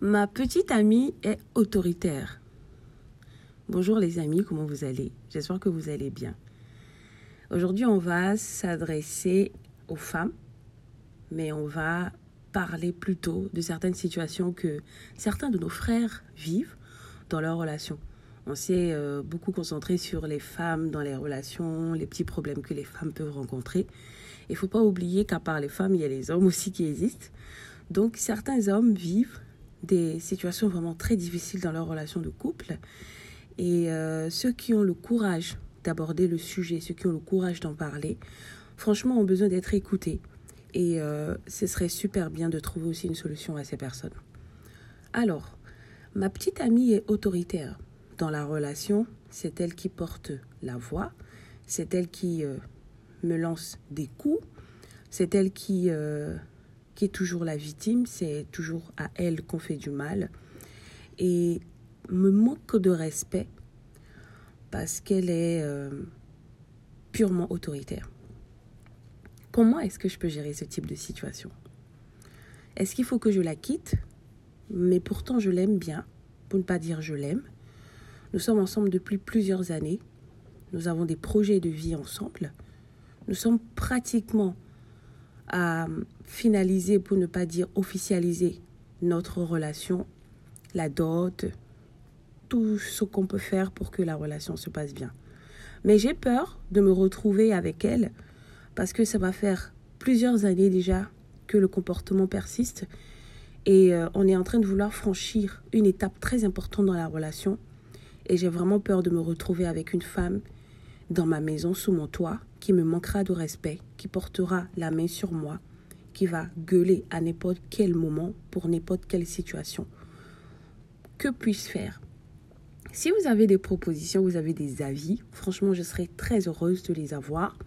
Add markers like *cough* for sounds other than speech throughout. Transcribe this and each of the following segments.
Ma petite amie est autoritaire. Bonjour les amis, comment vous allez? J'espère que vous allez bien. Aujourd'hui, on va s'adresser aux femmes, mais on va parler plutôt de certaines situations que certains de nos frères vivent dans leurs relations. On s'est euh, beaucoup concentré sur les femmes dans les relations, les petits problèmes que les femmes peuvent rencontrer. Il ne faut pas oublier qu'à part les femmes, il y a les hommes aussi qui existent. Donc certains hommes vivent des situations vraiment très difficiles dans leur relation de couple. Et euh, ceux qui ont le courage d'aborder le sujet, ceux qui ont le courage d'en parler, franchement, ont besoin d'être écoutés. Et euh, ce serait super bien de trouver aussi une solution à ces personnes. Alors, ma petite amie est autoritaire dans la relation, c'est elle qui porte la voix, c'est elle qui euh, me lance des coups, c'est elle qui, qui est toujours la victime, c'est toujours à elle qu'on fait du mal, et me manque de respect parce qu'elle est euh, purement autoritaire. Comment est-ce que je peux gérer ce type de situation? Est-ce qu'il faut que je la quitte? Mais pourtant je l'aime bien, pour ne pas dire je l'aime. Nous sommes ensemble depuis plusieurs années. Nous avons des projets de vie ensemble. Nous sommes pratiquement à finaliser, pour ne pas dire officialiser, notre relation, la dot, tout ce qu'on peut faire pour que la relation se passe bien. Mais j'ai peur de me retrouver avec elle parce que ça va faire plusieurs années déjà que le comportement persiste et euh, on est en train de vouloir franchir une étape très importante dans la relation et j'ai vraiment peur de me retrouver avec une femme dans ma maison, sous mon toit, qui me manquera de respect, qui portera la main sur moi, qui va gueuler à n'importe quel moment, pour n'importe quelle situation. Que puis-je faire? Si vous avez des propositions, vous avez des avis, franchement, je serais très heureuse de les avoir,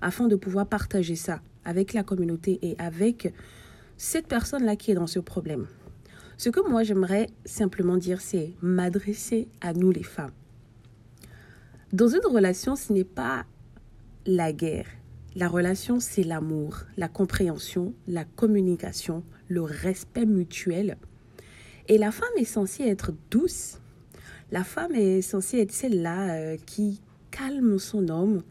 afin de pouvoir partager ça avec la communauté et avec cette personne-là qui est dans ce problème. Ce que moi j'aimerais simplement dire, c'est m'adresser à nous les femmes. Dans une relation, ce n'est pas la guerre. La relation, c'est l'amour, la compréhension, la communication, le respect mutuel. Et la femme est censée être douce. La femme est censée être celle-là euh, qui calme son homme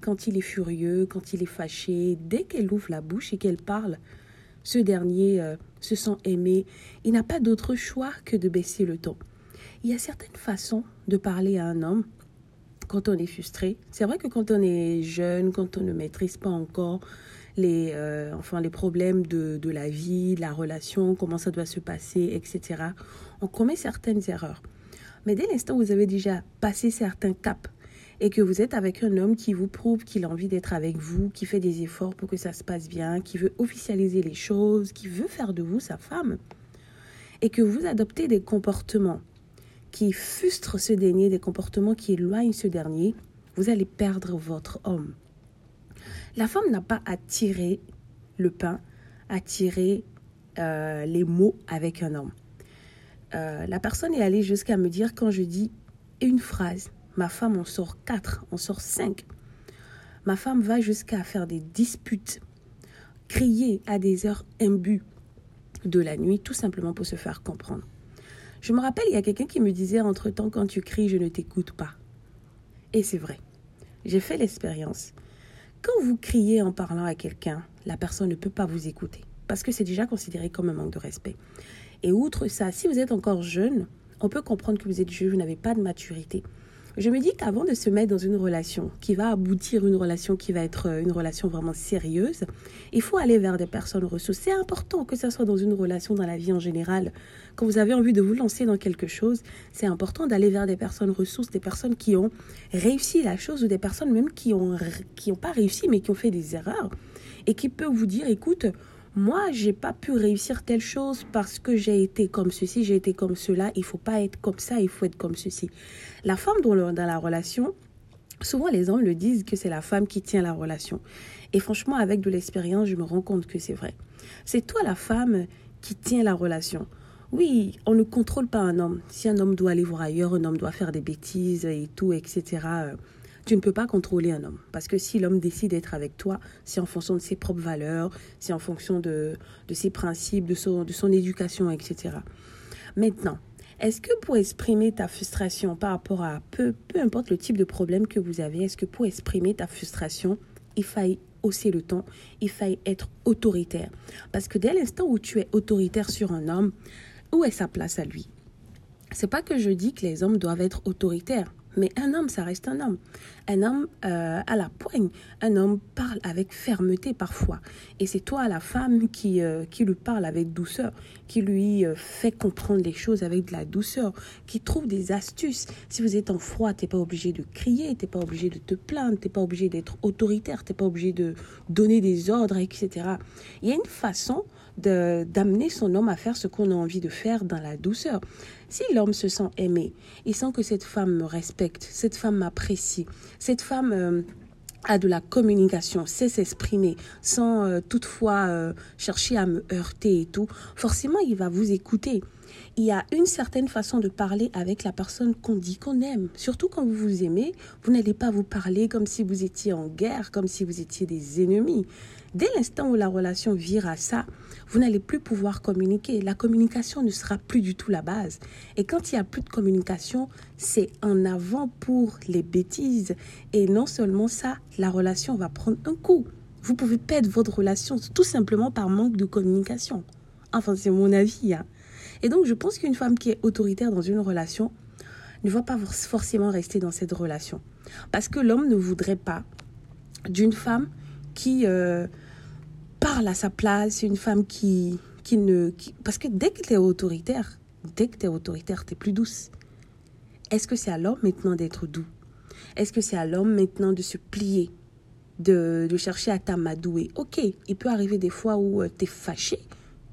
quand il est furieux, quand il est fâché. Dès qu'elle ouvre la bouche et qu'elle parle, ce dernier euh, se sent aimé. Il n'a pas d'autre choix que de baisser le ton. Il y a certaines façons de parler à un homme quand on est frustré. C'est vrai que quand on est jeune, quand on ne maîtrise pas encore les, euh, enfin, les problèmes de, de la vie, de la relation, comment ça doit se passer, etc., on commet certaines erreurs. Mais dès l'instant où vous avez déjà passé certains caps et que vous êtes avec un homme qui vous prouve qu'il a envie d'être avec vous, qui fait des efforts pour que ça se passe bien, qui veut officialiser les choses, qui veut faire de vous sa femme, et que vous adoptez des comportements qui frustrent ce dernier, des comportements qui éloignent ce dernier, vous allez perdre votre homme. La femme n'a pas à tirer le pain, à tirer euh, les mots avec un homme. Euh, la personne est allée jusqu'à me dire quand je dis une phrase, Ma femme en sort quatre, en sort cinq. Ma femme va jusqu'à faire des disputes, crier à des heures imbues de la nuit, tout simplement pour se faire comprendre. Je me rappelle, il y a quelqu'un qui me disait entre-temps, quand tu cries, je ne t'écoute pas. Et c'est vrai. J'ai fait l'expérience. Quand vous criez en parlant à quelqu'un, la personne ne peut pas vous écouter parce que c'est déjà considéré comme un manque de respect. Et outre ça, si vous êtes encore jeune, on peut comprendre que vous êtes jeune, vous n'avez pas de maturité. Je me dis qu'avant de se mettre dans une relation qui va aboutir, une relation qui va être euh, une relation vraiment sérieuse, il faut aller vers des personnes ressources. C'est important que ce soit dans une relation, dans la vie en général. Quand vous avez envie de vous lancer dans quelque chose, c'est important d'aller vers des personnes ressources, des personnes qui ont réussi la chose ou des personnes même qui n'ont qui pas réussi mais qui ont fait des erreurs et qui peuvent vous dire, écoute, moi, j'ai pas pu réussir telle chose parce que j'ai été comme ceci, j'ai été comme cela. Il faut pas être comme ça, il faut être comme ceci. La femme dans, dans la relation, souvent les hommes le disent que c'est la femme qui tient la relation. Et franchement, avec de l'expérience, je me rends compte que c'est vrai. C'est toi la femme qui tient la relation. Oui, on ne contrôle pas un homme. Si un homme doit aller voir ailleurs, un homme doit faire des bêtises et tout, etc. Tu ne peux pas contrôler un homme. Parce que si l'homme décide d'être avec toi, c'est en fonction de ses propres valeurs, c'est en fonction de, de ses principes, de son, de son éducation, etc. Maintenant, est-ce que pour exprimer ta frustration par rapport à peu, peu importe le type de problème que vous avez, est-ce que pour exprimer ta frustration, il faille hausser le ton, il faille être autoritaire? Parce que dès l'instant où tu es autoritaire sur un homme, où est sa place à lui? C'est pas que je dis que les hommes doivent être autoritaires. Mais un homme, ça reste un homme. Un homme euh, à la poigne. Un homme parle avec fermeté parfois. Et c'est toi, la femme, qui, euh, qui lui parle avec douceur, qui lui euh, fait comprendre les choses avec de la douceur, qui trouve des astuces. Si vous êtes en froid, t'es pas obligé de crier, t'es pas obligé de te plaindre, t'es pas obligé d'être autoritaire, t'es pas obligé de donner des ordres, etc. Il y a une façon d'amener son homme à faire ce qu'on a envie de faire dans la douceur. Si l'homme se sent aimé, il sent que cette femme me respecte, cette femme m'apprécie, cette femme euh, a de la communication, sait s'exprimer sans euh, toutefois euh, chercher à me heurter et tout, forcément il va vous écouter. Il y a une certaine façon de parler avec la personne qu'on dit qu'on aime. Surtout quand vous vous aimez, vous n'allez pas vous parler comme si vous étiez en guerre, comme si vous étiez des ennemis. Dès l'instant où la relation vire à ça, vous n'allez plus pouvoir communiquer. La communication ne sera plus du tout la base. Et quand il n'y a plus de communication, c'est en avant pour les bêtises. Et non seulement ça, la relation va prendre un coup. Vous pouvez perdre votre relation tout simplement par manque de communication. Enfin, c'est mon avis. Hein. Et donc, je pense qu'une femme qui est autoritaire dans une relation ne va pas forcément rester dans cette relation. Parce que l'homme ne voudrait pas d'une femme qui... Euh, parle à sa place, une femme qui, qui ne... parce que dès que tu es autoritaire, dès que tu es autoritaire, tu es plus douce. Est-ce que c'est à l'homme maintenant d'être doux? Est-ce que c'est à l'homme maintenant de se plier, de, de chercher à t'amadouer? Ok, il peut arriver des fois où euh, tu es fâché,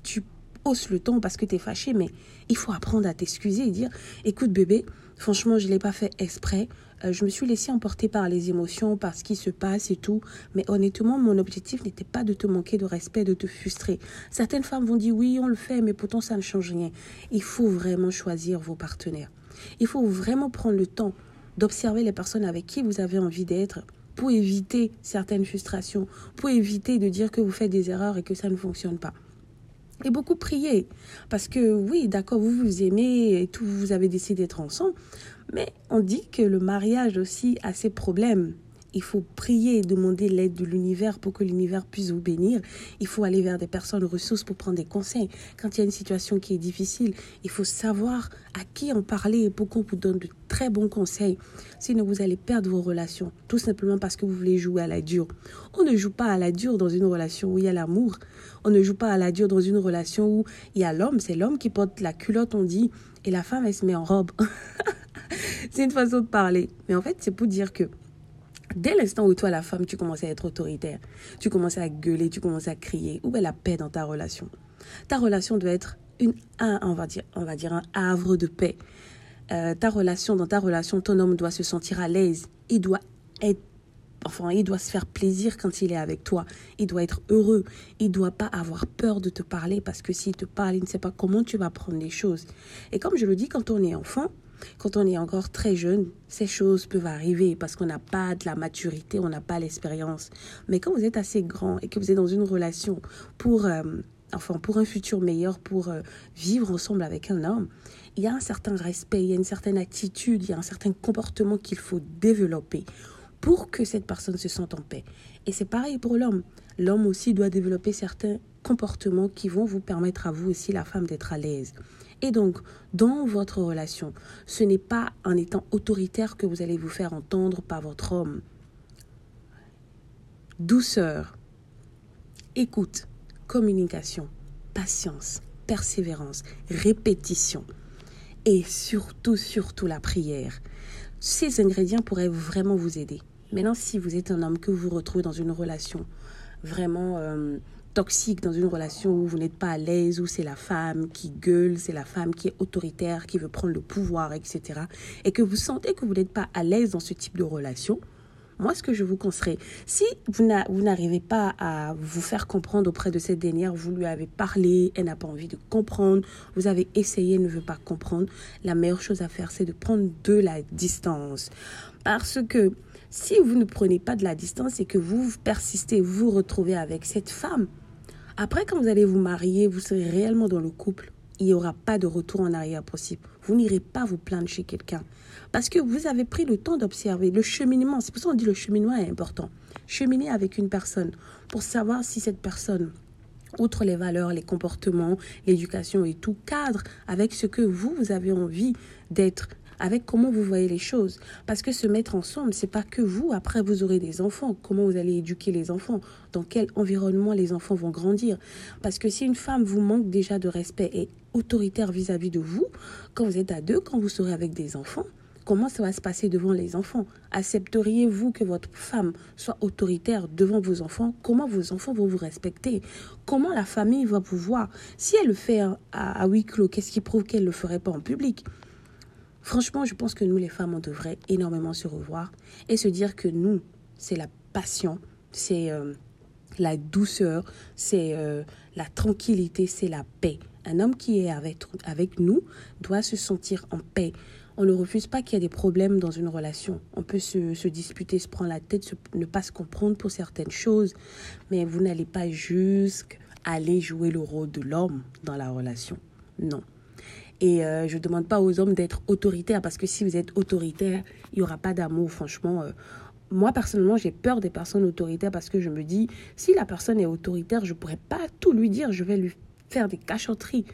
tu hausses le ton parce que tu es fâché, mais il faut apprendre à t'excuser et dire, écoute bébé, franchement, je ne l'ai pas fait exprès, euh, je me suis laissée emporter par les émotions, par ce qui se passe et tout. Mais honnêtement, mon objectif n'était pas de te manquer de respect, de te frustrer. Certaines femmes vont dire oui, on le fait, mais pourtant ça ne change rien. Il faut vraiment choisir vos partenaires. Il faut vraiment prendre le temps d'observer les personnes avec qui vous avez envie d'être pour éviter certaines frustrations, pour éviter de dire que vous faites des erreurs et que ça ne fonctionne pas. Et beaucoup prier. Parce que oui, d'accord, vous vous aimez et tout, vous avez décidé d'être ensemble. Mais on dit que le mariage aussi a ses problèmes. Il faut prier et demander l'aide de l'univers pour que l'univers puisse vous bénir. Il faut aller vers des personnes ressources pour prendre des conseils. Quand il y a une situation qui est difficile, il faut savoir à qui en parler pour qu'on vous donne de très bons conseils. Sinon, vous allez perdre vos relations, tout simplement parce que vous voulez jouer à la dure. On ne joue pas à la dure dans une relation où il y a l'amour. On ne joue pas à la dure dans une relation où il y a l'homme. C'est l'homme qui porte la culotte, on dit, et la femme, elle se met en robe. *laughs* c'est une façon de parler. Mais en fait, c'est pour dire que dès l'instant où toi, la femme, tu commences à être autoritaire, tu commences à gueuler, tu commences à crier, où est la paix dans ta relation? Ta relation doit être une, un, on va dire, on va dire un havre de paix. Euh, ta relation, dans ta relation, ton homme doit se sentir à l'aise. Il doit être Enfin, il doit se faire plaisir quand il est avec toi. Il doit être heureux. Il doit pas avoir peur de te parler parce que s'il te parle, il ne sait pas comment tu vas prendre les choses. Et comme je le dis, quand on est enfant, quand on est encore très jeune, ces choses peuvent arriver parce qu'on n'a pas de la maturité, on n'a pas l'expérience. Mais quand vous êtes assez grand et que vous êtes dans une relation pour, euh, enfin, pour un futur meilleur, pour euh, vivre ensemble avec un homme, il y a un certain respect, il y a une certaine attitude, il y a un certain comportement qu'il faut développer pour que cette personne se sente en paix. Et c'est pareil pour l'homme. L'homme aussi doit développer certains comportements qui vont vous permettre à vous aussi, la femme, d'être à l'aise. Et donc, dans votre relation, ce n'est pas en étant autoritaire que vous allez vous faire entendre par votre homme. Douceur, écoute, communication, patience, persévérance, répétition et surtout, surtout la prière. Ces ingrédients pourraient vraiment vous aider. Maintenant, si vous êtes un homme que vous retrouvez dans une relation vraiment euh, toxique, dans une relation où vous n'êtes pas à l'aise, où c'est la femme qui gueule, c'est la femme qui est autoritaire, qui veut prendre le pouvoir, etc., et que vous sentez que vous n'êtes pas à l'aise dans ce type de relation, moi, ce que je vous conseillerais, si vous n'arrivez pas à vous faire comprendre auprès de cette dernière, vous lui avez parlé, elle n'a pas envie de comprendre, vous avez essayé, elle ne veut pas comprendre, la meilleure chose à faire, c'est de prendre de la distance. Parce que si vous ne prenez pas de la distance et que vous persistez, vous retrouvez avec cette femme, après quand vous allez vous marier, vous serez réellement dans le couple. il n'y aura pas de retour en arrière possible. Vous n'irez pas vous plaindre chez quelqu'un. Parce que vous avez pris le temps d'observer le cheminement. C'est pour ça qu'on dit le cheminement est important. Cheminer avec une personne pour savoir si cette personne outre les valeurs, les comportements, l'éducation et tout, cadre avec ce que vous, vous avez envie d'être avec comment vous voyez les choses. Parce que se mettre ensemble, c'est pas que vous. Après, vous aurez des enfants. Comment vous allez éduquer les enfants? Dans quel environnement les enfants vont grandir? Parce que si une femme vous manque déjà de respect et autoritaire vis-à-vis -vis de vous, quand vous êtes à deux, quand vous serez avec des enfants, comment ça va se passer devant les enfants? Accepteriez-vous que votre femme soit autoritaire devant vos enfants? Comment vos enfants vont vous respecter? Comment la famille va vous voir Si elle le fait à, huis clos, qu'est-ce qui prouve qu'elle ne le ferait pas en public? Franchement, je pense que nous, les femmes, on devrait énormément se revoir et se dire que nous, c'est la passion, c'est euh, la douceur, c'est euh, la tranquillité, c'est la paix. Un homme qui est avec, avec nous doit se sentir en paix. On ne refuse pas qu'il y ait des problèmes dans une relation. On peut se, se disputer, se prendre la tête, ne pas se comprendre pour certaines choses, mais vous n'allez pas juste aller jouer le rôle de l'homme dans la relation. Non. Et euh, je ne demande pas aux hommes d'être autoritaires parce que si vous êtes autoritaire, il n'y aura pas d'amour. Franchement, euh, moi personnellement, j'ai peur des personnes autoritaires parce que je me dis, si la personne est autoritaire, je ne pourrais pas tout lui dire. Je vais lui faire des cachotteries.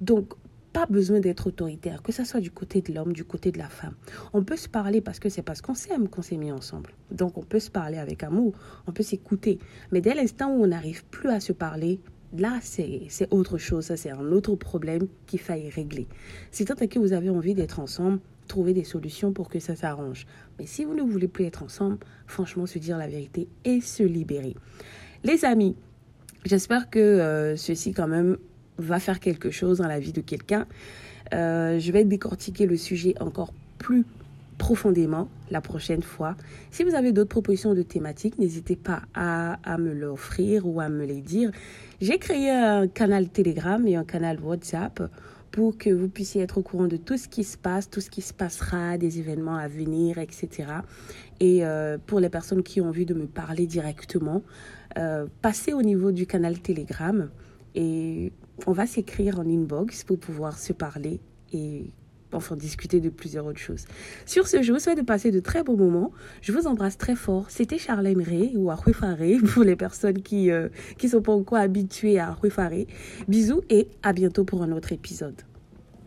Donc, pas besoin d'être autoritaire, que ce soit du côté de l'homme, du côté de la femme. On peut se parler parce que c'est parce qu'on s'aime qu'on s'est mis ensemble. Donc on peut se parler avec amour, on peut s'écouter. Mais dès l'instant où on n'arrive plus à se parler, là, c'est autre chose. Ça, c'est un autre problème qu'il faille régler. C'est tant que vous avez envie d'être ensemble, trouver des solutions pour que ça s'arrange. Mais si vous ne voulez plus être ensemble, franchement, se dire la vérité et se libérer. Les amis, j'espère que euh, ceci quand même va faire quelque chose dans la vie de quelqu'un. Euh, je vais décortiquer le sujet encore plus profondément la prochaine fois. Si vous avez d'autres propositions de thématiques, n'hésitez pas à, à me l'offrir ou à me les dire. J'ai créé un canal Telegram et un canal WhatsApp pour que vous puissiez être au courant de tout ce qui se passe, tout ce qui se passera, des événements à venir, etc. Et euh, pour les personnes qui ont envie de me parler directement, euh, passez au niveau du canal Telegram et on va s'écrire en inbox pour pouvoir se parler et enfin discuter de plusieurs autres choses. Sur ce, je vous souhaite de passer de très bons moments. Je vous embrasse très fort. C'était Charlène Ray ou Arhuifare *laughs* pour les personnes qui ne euh, qui sont pas encore habituées à Arhuifare. Bisous et à bientôt pour un autre épisode.